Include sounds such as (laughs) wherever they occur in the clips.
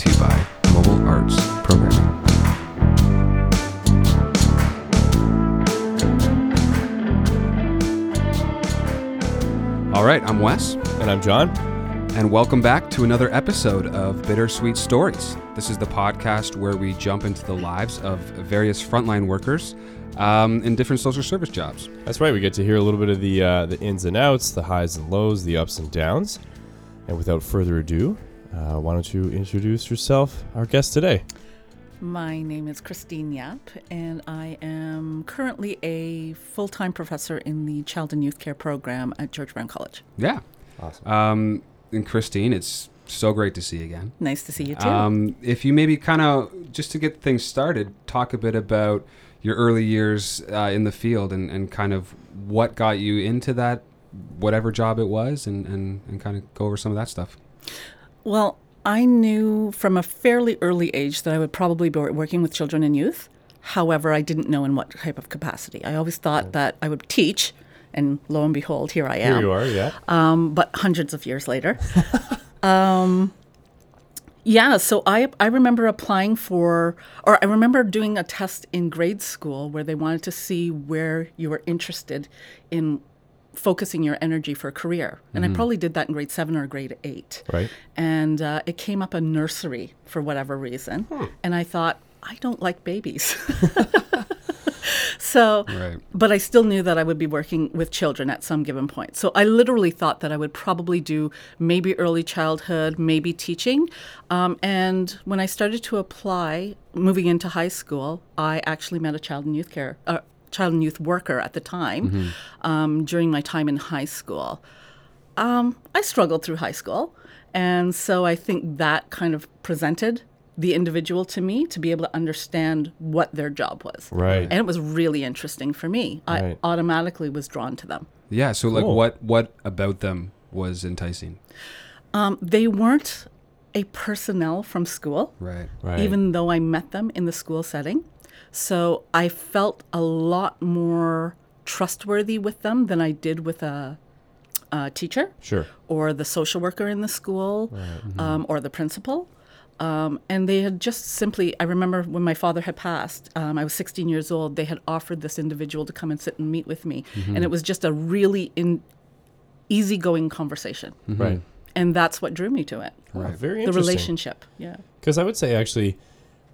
to you by Mobile Arts Programming. All right, I'm Wes, And I'm John. and welcome back to another episode of Bittersweet Stories. This is the podcast where we jump into the lives of various frontline workers um, in different social service jobs. That's right. We get to hear a little bit of the uh, the ins and outs, the highs and lows, the ups and downs. And without further ado, uh, why don't you introduce yourself, our guest today? My name is Christine Yap, and I am currently a full time professor in the Child and Youth Care program at George Brown College. Yeah. Awesome. Um, and Christine, it's so great to see you again. Nice to see you too. Um, if you maybe kind of, just to get things started, talk a bit about your early years uh, in the field and, and kind of what got you into that, whatever job it was, and, and, and kind of go over some of that stuff. Well, I knew from a fairly early age that I would probably be working with children and youth. However, I didn't know in what type of capacity. I always thought that I would teach, and lo and behold, here I am. Here you are, yeah. um, but hundreds of years later. (laughs) um, yeah, so I I remember applying for, or I remember doing a test in grade school where they wanted to see where you were interested in focusing your energy for a career, and I probably did that in grade seven or grade eight. Right. And uh, it came up a nursery for whatever reason, and I thought I don't like babies. (laughs) so Right. but I still knew that I would be working with children at some given point. So I literally thought that I would probably do maybe early childhood, maybe teaching. Um, and when I started to apply, moving into high school, I actually met a child and youth care, uh, child and youth worker at the time um, during my time in high school. Um, I struggled through high school. And so I think that kind of presented the individual to me to be able to understand what their job was. Right. And it was really interesting for me. I automatically was drawn to them. Yeah. So, like, Cool. what what about them was enticing? Um, they weren't a personnel from school, Right. Right. even though I met them in the school setting. So I felt a lot more trustworthy with them than I did with a, a teacher Sure. or the social worker in the school um, or the principal. Um, and they had just simply, I remember when my father had passed, um, I was 16 years old, they had offered this individual to come and sit and meet with me. And it was just a really in, easygoing conversation. Right. And that's what drew me to it. Oh, Right. very interesting. The relationship. Yeah. Because I would say actually,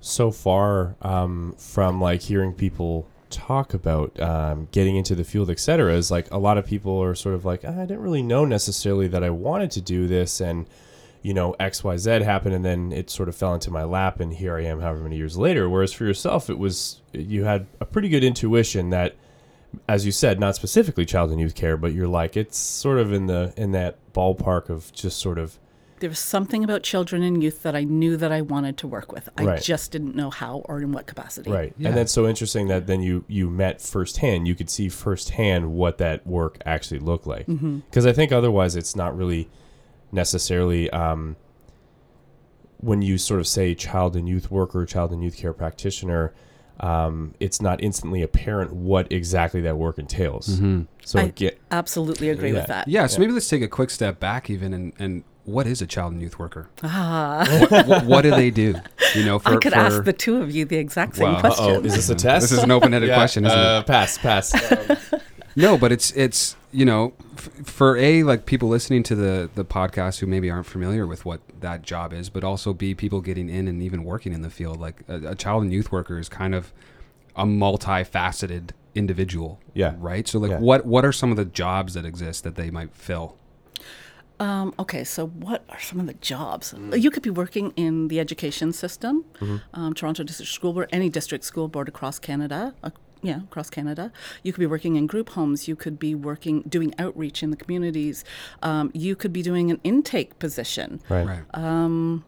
so far um, from like hearing people talk about um, getting into the field, etc., is like a lot of people are sort of like, "Ah, I didn't really know necessarily that I wanted to do this, and you know X Y Z happened, and then it sort of fell into my lap, and here I am, however many years later. Whereas for yourself, it was you had a pretty good intuition that. As you said, not specifically child and youth care, but you're like it's sort of in the in that ballpark of just sort of There was something about children and youth that I knew that I wanted to work with. I Right. just didn't know how or in what capacity. Right. Yeah. And that's so interesting that then you you met firsthand. You could see firsthand what that work actually looked like. Because I think otherwise it's not really necessarily um, when you sort of say child and youth worker, child and youth care practitioner. Um, it's not instantly apparent what exactly that work entails. So I get absolutely agree Yeah. with that. Yeah. So maybe let's take a quick step back, even, and and what is a child and youth worker? Ah, what, what, what do they do? You know, (laughs) for I could for, ask the two of you the exact same Well, question. oh, is this a test? This is an open-ended (laughs) Yeah, question, isn't uh, it? Pass, pass. (laughs) No, but it's it's you know f- for a like people listening to the the podcast who maybe aren't familiar with what that job is, but also b people getting in and even working in the field. Like a, a child and youth worker is kind of a multifaceted individual. Yeah. Right. So like, Yeah. what what are some of the jobs that exist that they might fill? Um, okay, so what are some of the jobs? Mm. You could be working in the education system, Mm-hmm. um, Toronto District School Board, any district school board across Canada. Uh, yeah, across Canada. You could be working in group homes. You could be working, doing outreach in the communities. Um, you could be doing an intake position. right. Right. Uh,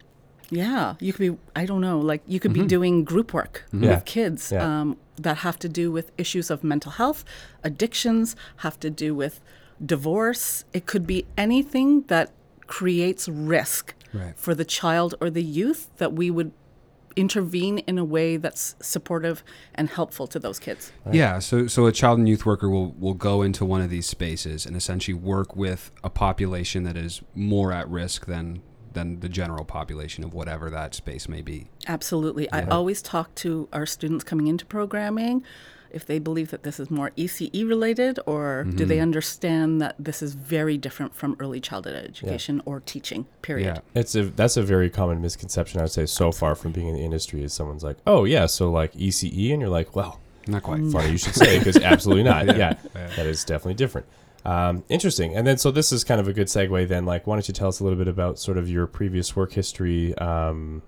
Yeah, you could be, I don't know, like you could be doing group work Yeah. with kids Yeah. um, that have to do with issues of mental health, addictions, have to do with divorce. It could be anything that creates risk Right. for the child or the youth that we would intervene in a way that's supportive and helpful to those kids. Yeah, so so a child and youth worker will will go into one of these spaces and essentially work with a population that is more at risk than than the general population of whatever that space may be. Absolutely. I always talk to our students coming into programming if they believe that this is more ECE related or do they understand that this is very different from early childhood education or teaching, period. Yeah. It's a that's a very common misconception I would say so far from being in the industry is someone's like, oh yeah, so like ECE, and you're like, well, Not quite. funny you should say because absolutely not. (laughs) Yeah. Yeah, Yeah. that is definitely different. Um, interesting. And then so this is kind of a good segue. Then, like, why don't you tell us a little bit about sort of your previous work history? Um,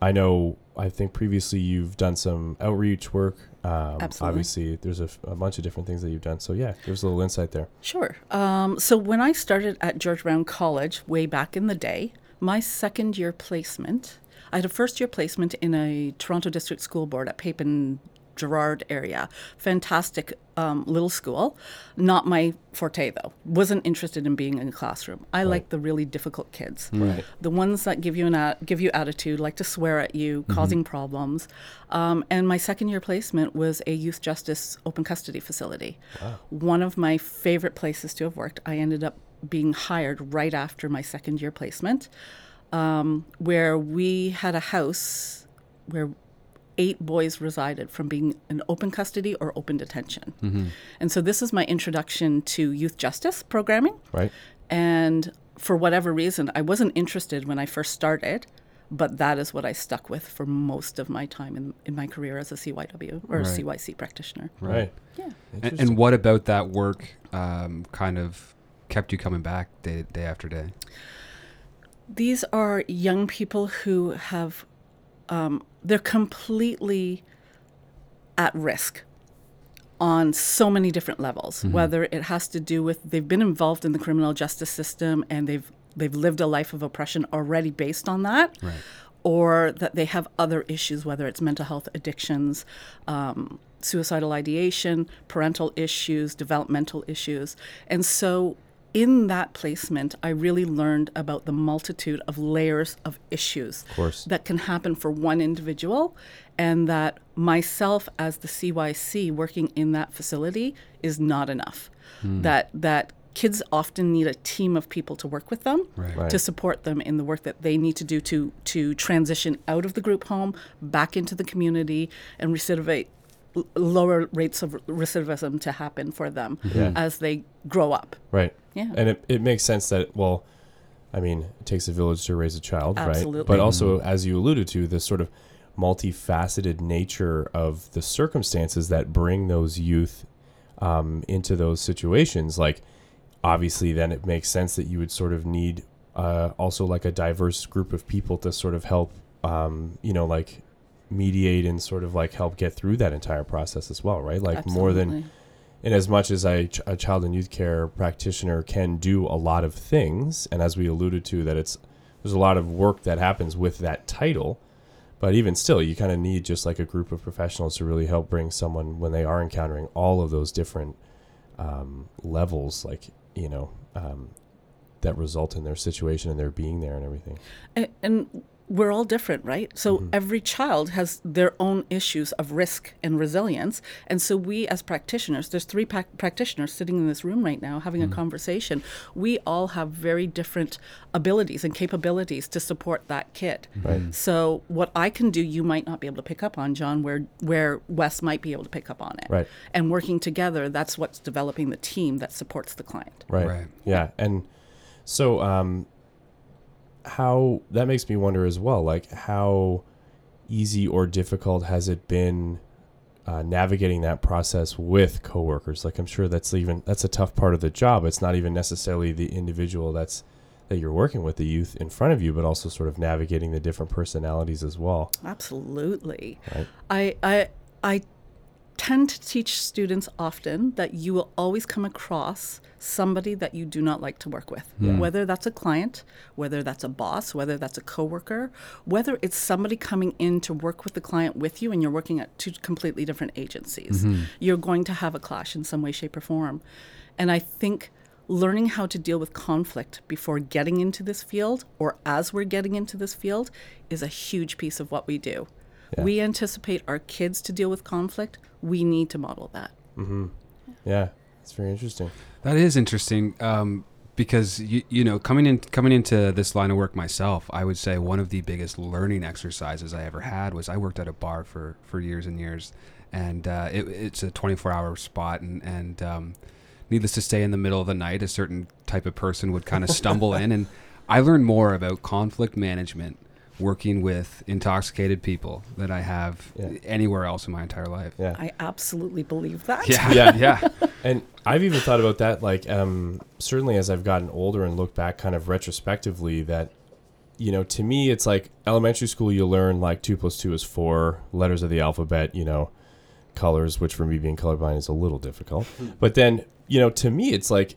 I know. I think previously you've done some outreach work. Um, Absolutely. Obviously, there's a bunch of different things that you've done. So yeah, give us a little insight there. Sure. Um, so when I started at George Brown College way back in the day, my second year placement, I had a first year placement in a Toronto District School Board at Papin Gerrard area. Fantastic um, little school. Not my forte though. Wasn't interested in being in a classroom. I like the really difficult kids. Right. The ones that give you an a- give you attitude, like to swear at you, causing problems. Um, and my second year placement was a youth justice open custody facility. One of my favorite places to have worked. I ended up being hired right after my second year placement, um, where we had a house where eight boys resided from being in open custody or open detention. And so this is my introduction to youth justice programming. Right. And for whatever reason, I wasn't interested when I first started, but that is what I stuck with for most of my time in, in my career as a CYW or Right. CYC practitioner. Right. Yeah. And, and what about that work um, kind of kept you coming back day, day after day? These are young people who have, um, they're completely at risk on so many different levels. Whether it has to do with they've been involved in the criminal justice system and they've they've lived a life of oppression already based on that, Right. or that they have other issues, whether it's mental health addictions, um, suicidal ideation, parental issues, developmental issues. And so in that placement, I really learned about the multitude of layers of issues course. that can happen for one individual, and that myself as the CYC working in that facility is not enough. Hmm. That that kids often need a team of people to work with them Right. Right. to support them in the work that they need to do to to transition out of the group home back into the community and recidivate l- lower rates of recidivism to happen for them Yeah. as they grow up. Right. Yeah. And it, it makes sense that, well, I mean, it takes a village to raise a child, right? Absolutely. But also, as you alluded to, this sort of multifaceted nature of the circumstances that bring those youth um, into those situations. Like, obviously, then it makes sense that you would sort of need uh, also like a diverse group of people to sort of help, um, you know, like mediate and sort of like help get through that entire process as well, right? Like more than Absolutely. in as much as I, a child and youth care practitioner can do a lot of things, and as we alluded to, that it's there's a lot of work that happens with that title, but even still, you kind of need just like a group of professionals to really help bring someone when they are encountering all of those different um, levels, like you know, um, that result in their situation and their being there and everything. And, and we're all different, right? So every child has their own issues of risk and resilience. And so we, as practitioners, there's three pa- practitioners sitting in this room right now having a conversation. We all have very different abilities and capabilities to support that kid. Right. So what I can do, you might not be able to pick up on, John, where where Wes might be able to pick up on it. Right. And working together, that's what's developing the team that supports the client. Right. Right. Yeah. And so um how that makes me wonder as well, like how easy or difficult has it been uh, navigating that process with coworkers? Like I'm sure that's even that's a tough part of the job. It's not even necessarily the individual that's that you're working with, the youth in front of you, but also sort of navigating the different personalities as well. Absolutely. Right. I, I, I tend to teach students often that you will always come across somebody that you do not like to work with. Whether that's a client, whether that's a boss, whether that's a coworker, whether it's somebody coming in to work with the client with you and you're working at two completely different agencies. Mm-hmm. You're going to have a clash in some way, shape, or form. And I think learning how to deal with conflict before getting into this field or as we're getting into this field is a huge piece of what we do. Yeah. We anticipate our kids to deal with conflict. We need to model that. Yeah. It's very interesting. That is interesting um, because you you know coming in coming into this line of work myself, I would say one of the biggest learning exercises I ever had was I worked at a bar for for years and years, and uh, it, it's a 24 hour spot, and and um, needless to say, in the middle of the night, a certain type of person would kind of stumble in, and I learned more about conflict management working with intoxicated people that I have Yeah. anywhere else in my entire life. Yeah. I absolutely believe that. Yeah, Yeah. yeah, (laughs) And I've even thought about that, like, um, certainly as I've gotten older and look back kind of retrospectively, that, you know, to me, it's like elementary school, you learn like two plus two is four, letters of the alphabet, you know, colors, which for me being colorblind is a little difficult. But then, you know, to me, it's like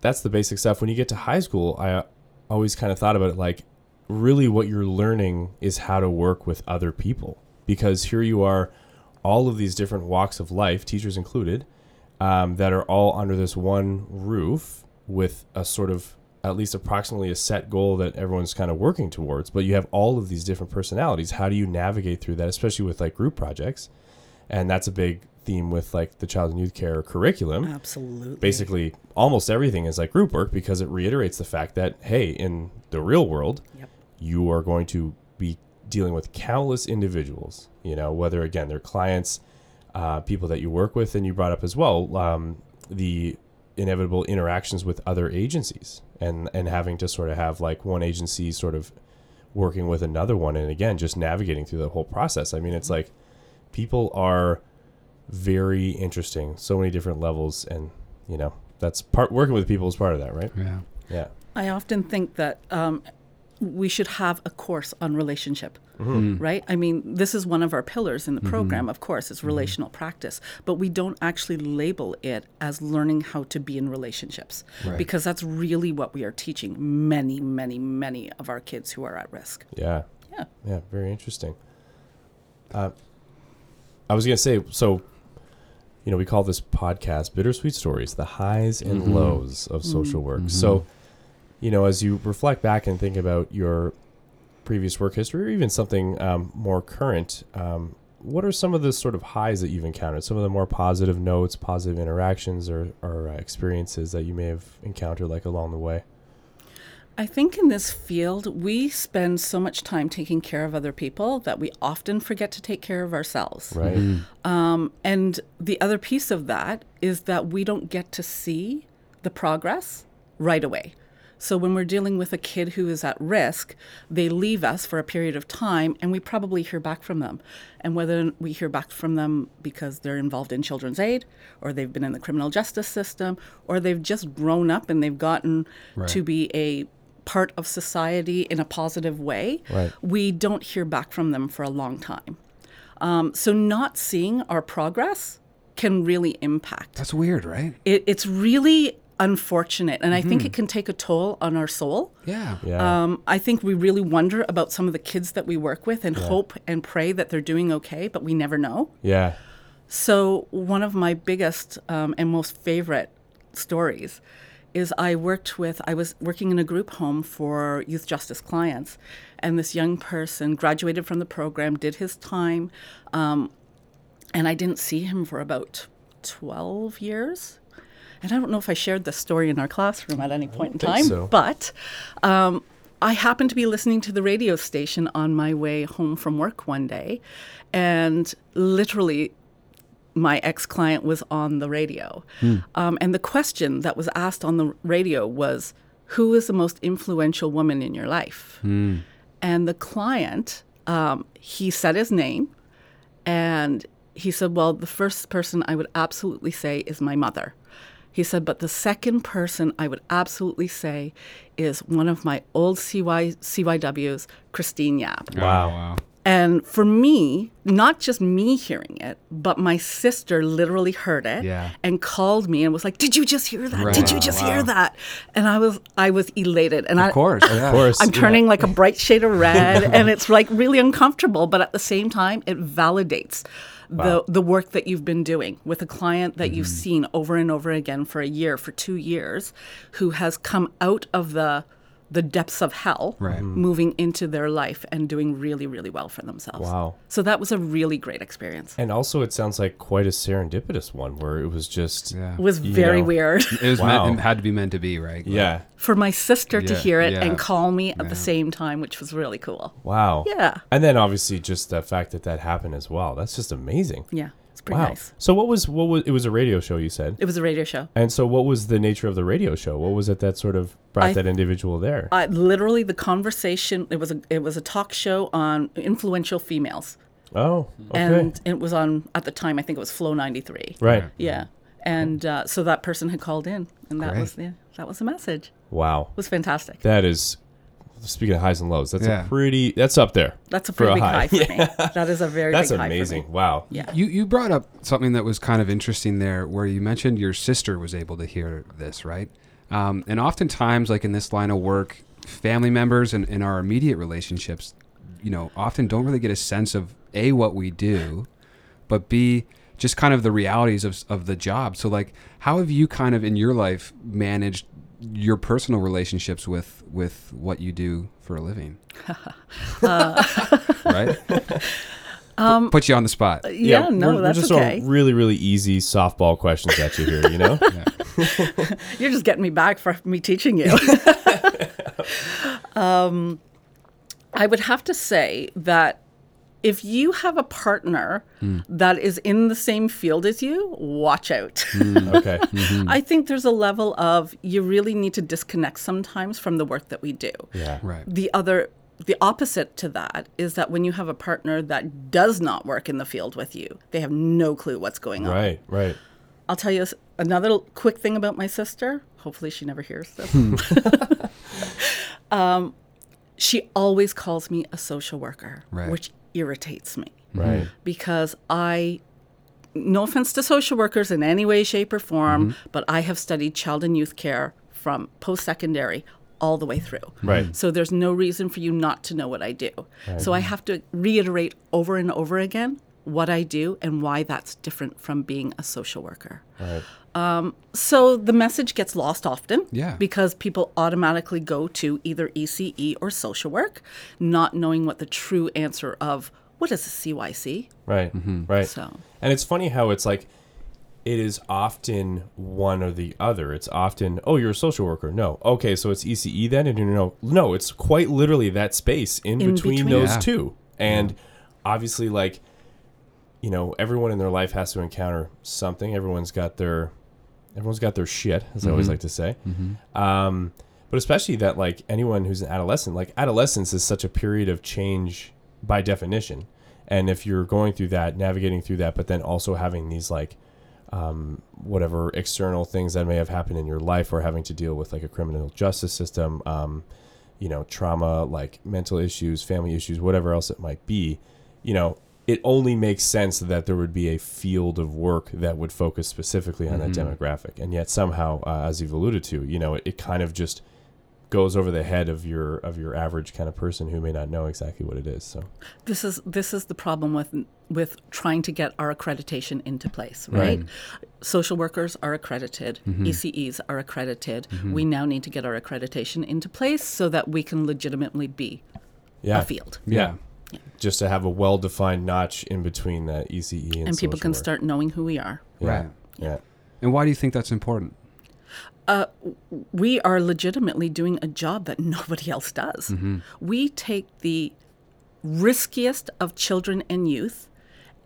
that's the basic stuff. When you get to high school, I always kind of thought about it like, really what you're learning is how to work with other people. Because here you are all of these different walks of life teachers included um, that are all under this one roof with a sort of at least approximately a set goal that everyone's kind of working towards. But you have all of these different personalities. How do you navigate through that especially with like group projects? And that's a big theme with like the child and youth care curriculum. Absolutely. basically almost everything is like group work because it reiterates the fact that hey in the real world Yep. You are going to be dealing with countless individuals you know whether again they're clients uh, people that you work with and you brought up as well um, the inevitable interactions with other agencies and and having to sort of have like one agency sort of working with another one and again just navigating through the whole process. I mean it's like people are very interesting so many different levels and you know that's part working with people is part of that right? Yeah. yeah. I often think that um, we should have a course on relationship, mm-hmm. mm-hmm. right? I mean, this is one of our pillars in the mm-hmm. program, of course, it's mm-hmm. relational practice, but we don't actually label it as learning how to be in relationships Right. because that's really what we are teaching many, many, many of our kids who are at risk. yeah Yeah. Yeah, very interesting. Uh, I was gonna say, so you know, we call this podcast "Bittersweet Stories," the highs and lows of social work. So, you know, as you reflect back and think about your previous work history, or even something um, more current, um, what are some of the sort of highs that you've encountered? Some of the more positive notes, positive interactions, or, or uh, experiences that you may have encountered, like along the way. I think in this field, we spend so much time taking care of other people that we often forget to take care of ourselves. Right. Mm-hmm. Um, and the other piece of that is that we don't get to see the progress right away. So when we're dealing with a kid who is at risk, they leave us for a period of time and we probably hear back from them. And whether we hear back from them because they're involved in children's aid or they've been in the criminal justice system or they've just grown up and they've gotten Right. to be a part of society in a positive way, Right. we don't hear back from them for a long time. Um, so not seeing our progress can really impact. That's weird, right? It, it's really unfortunate, and I think it can take a toll on our soul. Yeah. Yeah. Um, I think we really wonder about some of the kids that we work with and hope and pray that they're doing okay, but we never know. yeah. So, one of my biggest um, and most favorite stories is I worked with, I was working in a group home for youth justice clients, and this young person graduated from the program, did his time, um, and I didn't see him for about 12 years. And I don't know if I shared this story in our classroom at any point in time, so. but um, I happened to be listening to the radio station on my way home from work one day, and literally my ex client was on the radio. Um, and the question that was asked on the radio was Who is the most influential woman in your life? And the client, um, he said his name and he said, Well, the first person I would absolutely say is my mother. He said, But the second person I would absolutely say is one of my old CY, CYWs, Christine Yap. Wow. Wow. And for me, not just me hearing it, but my sister literally heard it Yeah. and called me and was like, "Did you just hear that? Did you just Wow. hear that?" And I was I was elated. And I Of course. Of (laughs) course. I'm yeah. turning like a bright shade of red (laughs) and it's like really uncomfortable, but at the same time it validates the the work that you've been doing with a client that you've mm-hmm. seen over and over again for a year, for 2 years, who has come out of the the depths of hell, Right. Mhm. moving into their life and doing really, really well for themselves. Wow. So that was a really great experience. And also, it sounds like quite a serendipitous one where it was just, Yeah. It was very know. weird (laughs) It was Wow. meant, it had to be meant to be, right? Like, yeah. for my sister to Yeah, hear it yeah. and call me at Yeah. the same time, which was really cool. Wow. Yeah. And then obviously just the fact that that happened as well. That's just amazing. Yeah. It's pretty wow. nice. So what was what was it was a radio show you said? It was a radio show. And so what was the nature of the radio show? What was it that sort of brought I- that individual there? Uh, literally, the conversation. It was a it was a talk show on influential females, oh, okay. and it was on at the time. I think it was Flow ninety three. right. Yeah, and uh, so that person had called in, and that Great. was the that was the message. Wow. It Wow. was fantastic. That is speaking of highs and lows, that's Yeah. a pretty that's up there. That's a for a pretty big high. high, for me. (laughs) That is a very That's big high amazing. for me. Wow. Yeah. You you brought up something that was kind of interesting there, where you mentioned your sister was able to hear this, right? Um, and oftentimes, like in this line of work, family members and in our immediate relationships, you know, often don't really get a sense of a what we do, but b just kind of the realities of of the job. So, like, how have you kind of in your life managed your personal relationships with with what you do for a living? (laughs) (laughs) right? (laughs) Um, Put you on the spot. Yeah, no, we're, we're that's just okay. really, really easy softball questions at you here, you know? You're just getting me back for me teaching you. um, I would have to say that if you have a partner that is in the same field as you, watch out. Mm, okay. (laughs) Mm-hmm. I think there's a level of you really need to disconnect sometimes from the work that we do. Yeah. Right. The other the opposite to that is that when you have a partner that does not work in the field with you, they have no clue what's going on. Right, right. I'll tell you another quick thing about my sister. Hopefully, she never hears this. Hmm. (laughs) um, she always calls me a social worker, Right. which irritates me Right. because I, no offense to social workers in any way, shape, or form, Mm-hmm. but I have studied child and youth care from post secondary all the way through. Right. So there's no reason for you not to know what I do. So I have to reiterate over and over again what I do and why that's different from being a social worker. Right. Um, so the message gets lost often Yeah. because people automatically go to either ECE or social work, not knowing what the true answer of what is a CYC. Mm-hmm. Right. Right. So And it's funny how it's like it is often one or the other. It's often, oh, you're a social worker. No. Okay, so it's ECE then? And you know, no, it's quite literally that space in, In between, between. those Yeah. two. And obviously, like, you know, everyone in their life has to encounter something. Everyone's got their, everyone's got their shit, as I always like to say. Um, but especially that, like, anyone who's an adolescent, like, adolescence is such a period of change by definition. And if you're going through that, navigating through that, but then also having these, like, um, whatever external things that may have happened in your life or having to deal with like a criminal justice system, um, you know, trauma, like mental issues, family issues, whatever else it might be, you know, it only makes sense that there would be a field of work that would focus specifically on that mm-hmm. demographic. And yet somehow, uh, as you've alluded to, you know, it, it kind of just goes over the head of your of your average kind of person who may not know exactly what it is. So this is this is the problem with with trying to get our accreditation into place, right? Social workers are accredited, mm-hmm. ECEs are accredited. Mm-hmm. We now need to get our accreditation into place so that we can legitimately be yeah, a field. Yeah. Just to have a well defined notch in between that ECE and, And people can work. start knowing who we are. Yeah. Right. Yeah. And why do you think that's important? Uh, we are legitimately doing a job that (laughs) nobody else does. Mm-hmm. We take the riskiest of children and youth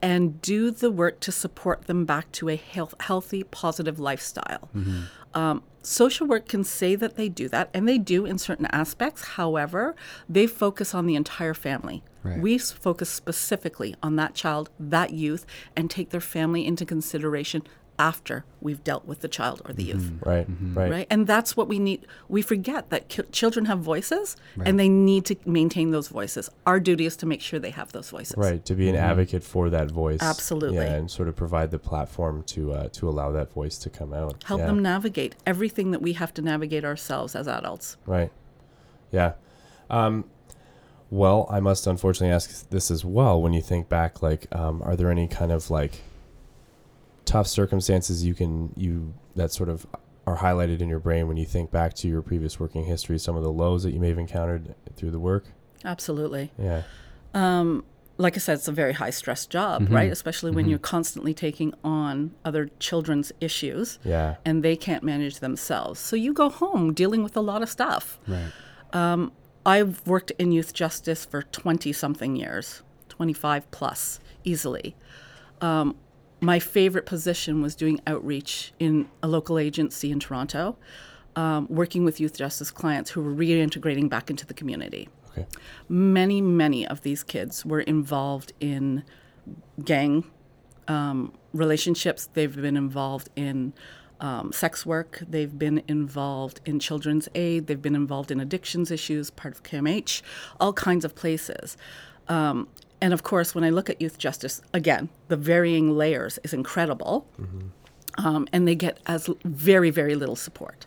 and do the work to support them back to a health, healthy, positive lifestyle. Mm-hmm. Um, social work can say that they do that, and they do in certain aspects. However, they focus on the entire family. Right. We focus specifically on that child, that youth, and take their family into consideration after we've dealt with the child or the youth Right. Right. right and that's what we need we forget that ki- children have voices and they need to maintain those voices our duty is to make sure they have those voices Right. To be an advocate for that voice. Absolutely. Yeah, and sort of provide the platform to uh, to allow that voice to come out. help yeah. them navigate everything that we have to navigate ourselves as adults Right. Yeah. Um, well, I must unfortunately ask this as well. When you think back, like, um, are there any kind of like tough circumstances you can you that sort of are highlighted in your brain when you think back to your previous working history, some of the lows that you may have encountered through the work? Absolutely. Yeah. Um, like I said, it's a very high stress job, Mhm. right? Especially when Mhm. you're constantly taking on other children's issues Yeah. and they can't manage themselves. So you go home dealing with a lot of stuff. Right. Um, I've worked in youth justice for 20 something years, 25 plus, easily. Um, my favorite position was doing outreach in a local agency in Toronto, um, working with youth justice clients who were reintegrating back into the community. Okay. Many, many of these kids were involved in gang um, relationships. They've been involved in um, sex work. They've been involved in children's aid. They've been involved in addictions issues, part of CAMH, all kinds of places. Um, and of course, when I look at youth justice, again, the varying layers is incredible. Um, and they get as very, very little support.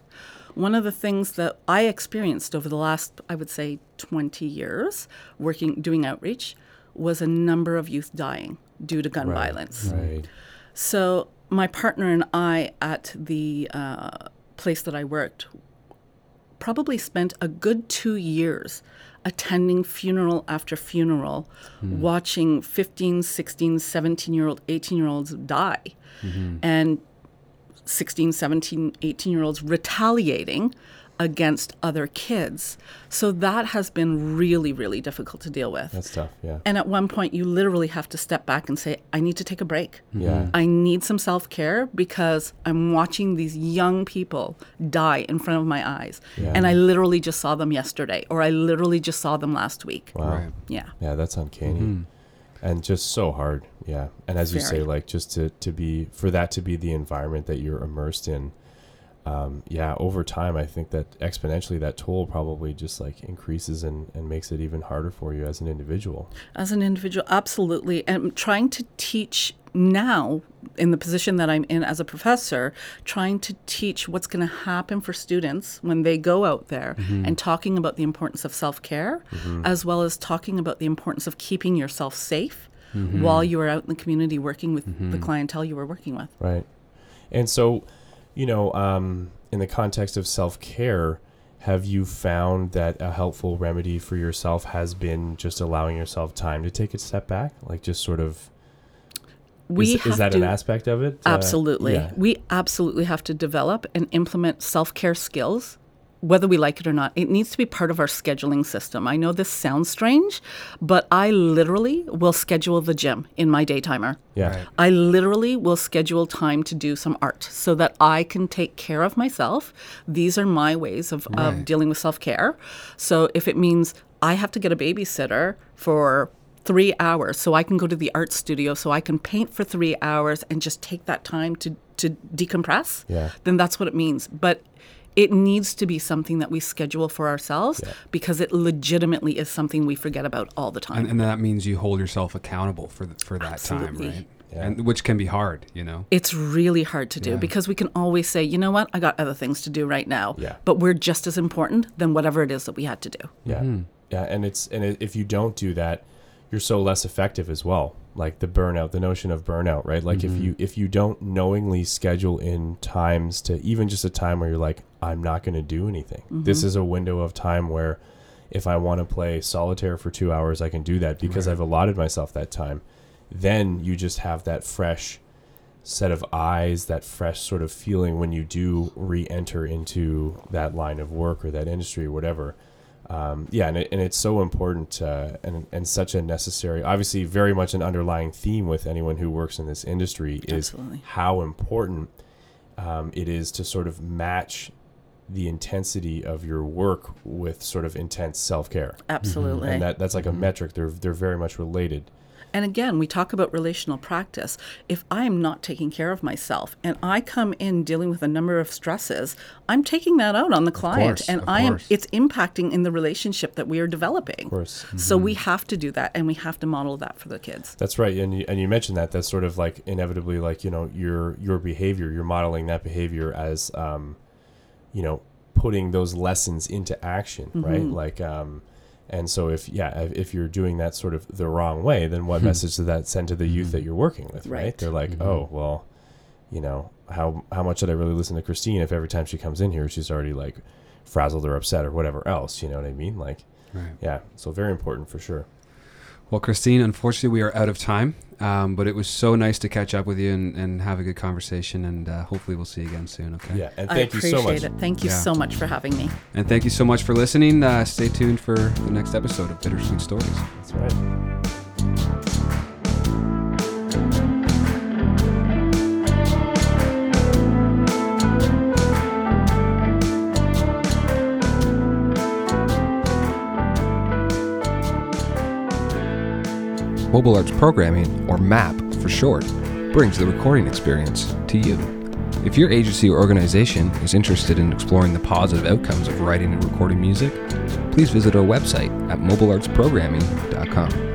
One of the things that I experienced over the last, I would say, 20 years working, doing outreach, was a number of youth dying due to gun violence. Right. So my partner and I at the uh, place that I worked probably spent a good two years attending funeral after funeral, watching 15, 16, 17 year old, 18 year olds die. And 16, 17, 18 year olds retaliating against other kids. So that has been really, really difficult to deal with. That's tough. Yeah. And at one point, you literally have to step back and say, I need to take a break. Yeah. I need some self care because I'm watching these young people die in front of my eyes. Yeah. And I literally just saw them yesterday, or I literally just saw them last week. Wow. Right. Yeah. Yeah, that's uncanny. Mhm. And just so hard. Yeah. And as you say, like just to, to be for that to be the environment that you're immersed in. Um, yeah, over time I think that exponentially that toll probably just like increases and, and makes it even harder for you as an individual. As an individual, absolutely. And I'm trying to teach now, in the position that I'm in as a professor, trying to teach what's going to happen for students when they go out there mm-hmm. and talking about the importance of self care, mm-hmm. as well as talking about the importance of keeping yourself safe mm-hmm. while you are out in the community working with the clientele you were working with. Right. And so, you know, um, in the context of self care, have you found that a helpful remedy for yourself has been just allowing yourself time to take a step back? Like just sort of We is, is that to, an aspect of it? Uh, Absolutely. yeah. We absolutely have to develop and implement self care skills, whether we like it or not. It needs to be part of our scheduling system. I know this sounds strange, but I literally will schedule the gym in my day timer. Yeah. Right. I literally will schedule time to do some art so that I can take care of myself. These are my ways of, Right. of dealing with self care. So if it means I have to get a babysitter for three hours so I can go to the art studio so I can paint for three hours and just take that time to, to decompress, Yeah. then that's what it means. But it needs to be something that we schedule for ourselves Yeah. because it legitimately is something we forget about all the time. And, and that means you hold yourself accountable for th- for that Absolutely. time, right? Yeah. And which can be hard, you know. It's really hard to do Yeah. because we can always say, you know what, I got other things to do right now. Yeah. But we're just as important than whatever it is that we had to do. Yeah. Mhm. Yeah. And it's, and if you don't do that, you're so less effective as well. Like the burnout, the notion of burnout, right? Like if Mhm. you, if you don't knowingly schedule in times to even just a time where you're like, I'm not going to do anything. This is a window of time where if I want to play solitaire for two hours, I can do that because Right. I've allotted myself that time. Then you just have that fresh set of eyes, that fresh sort of feeling when you do re-enter into that line of work or that industry or whatever. Um, yeah, and, it, and it's so important uh, and, and such a necessary, obviously, very much an underlying theme with anyone who works in this industry is Absolutely. how important um, it is to sort of match the intensity of your work with sort of intense self-care. Absolutely. And that, that's like a metric. They're, they're very much related. And again, we talk about relational practice. If I am not taking care of myself and I come in dealing with a number of stresses, I'm taking that out on the client course, and I am course. it's impacting in the relationship that we are developing. Of course. So we have to do that and we have to model that for the kids. That's right, and you, and you mentioned that that's sort of like inevitably like you know your your behavior, you're modeling that behavior as um, you know putting those lessons into action, right? Like um, and so if yeah if, you're doing that sort of the wrong way, then what hmm. message does that send to the youth hmm. that you're working with, right? Right. They're like, hmm. oh well, you know, how how much did I really listen to Christine if every time she comes in here she's already like frazzled or upset or whatever else, you know what I mean? Like, Right. yeah, so very important for sure. Well, Christine, unfortunately, we are out of time, um, but it was so nice to catch up with you and, and have a good conversation, and uh, hopefully we'll see you again soon. Okay. Yeah, and I thank you so much. it. Thank you Yeah. so much for having me. And thank you so much for listening. Uh, stay tuned for the next episode of Bittersweet Stories. That's right. Mobile Arts Programming, or MAP for short, brings the recording experience to you. If your agency or organization is interested in exploring the positive outcomes of writing and recording music, please visit our website at mobileartsprogramming.com.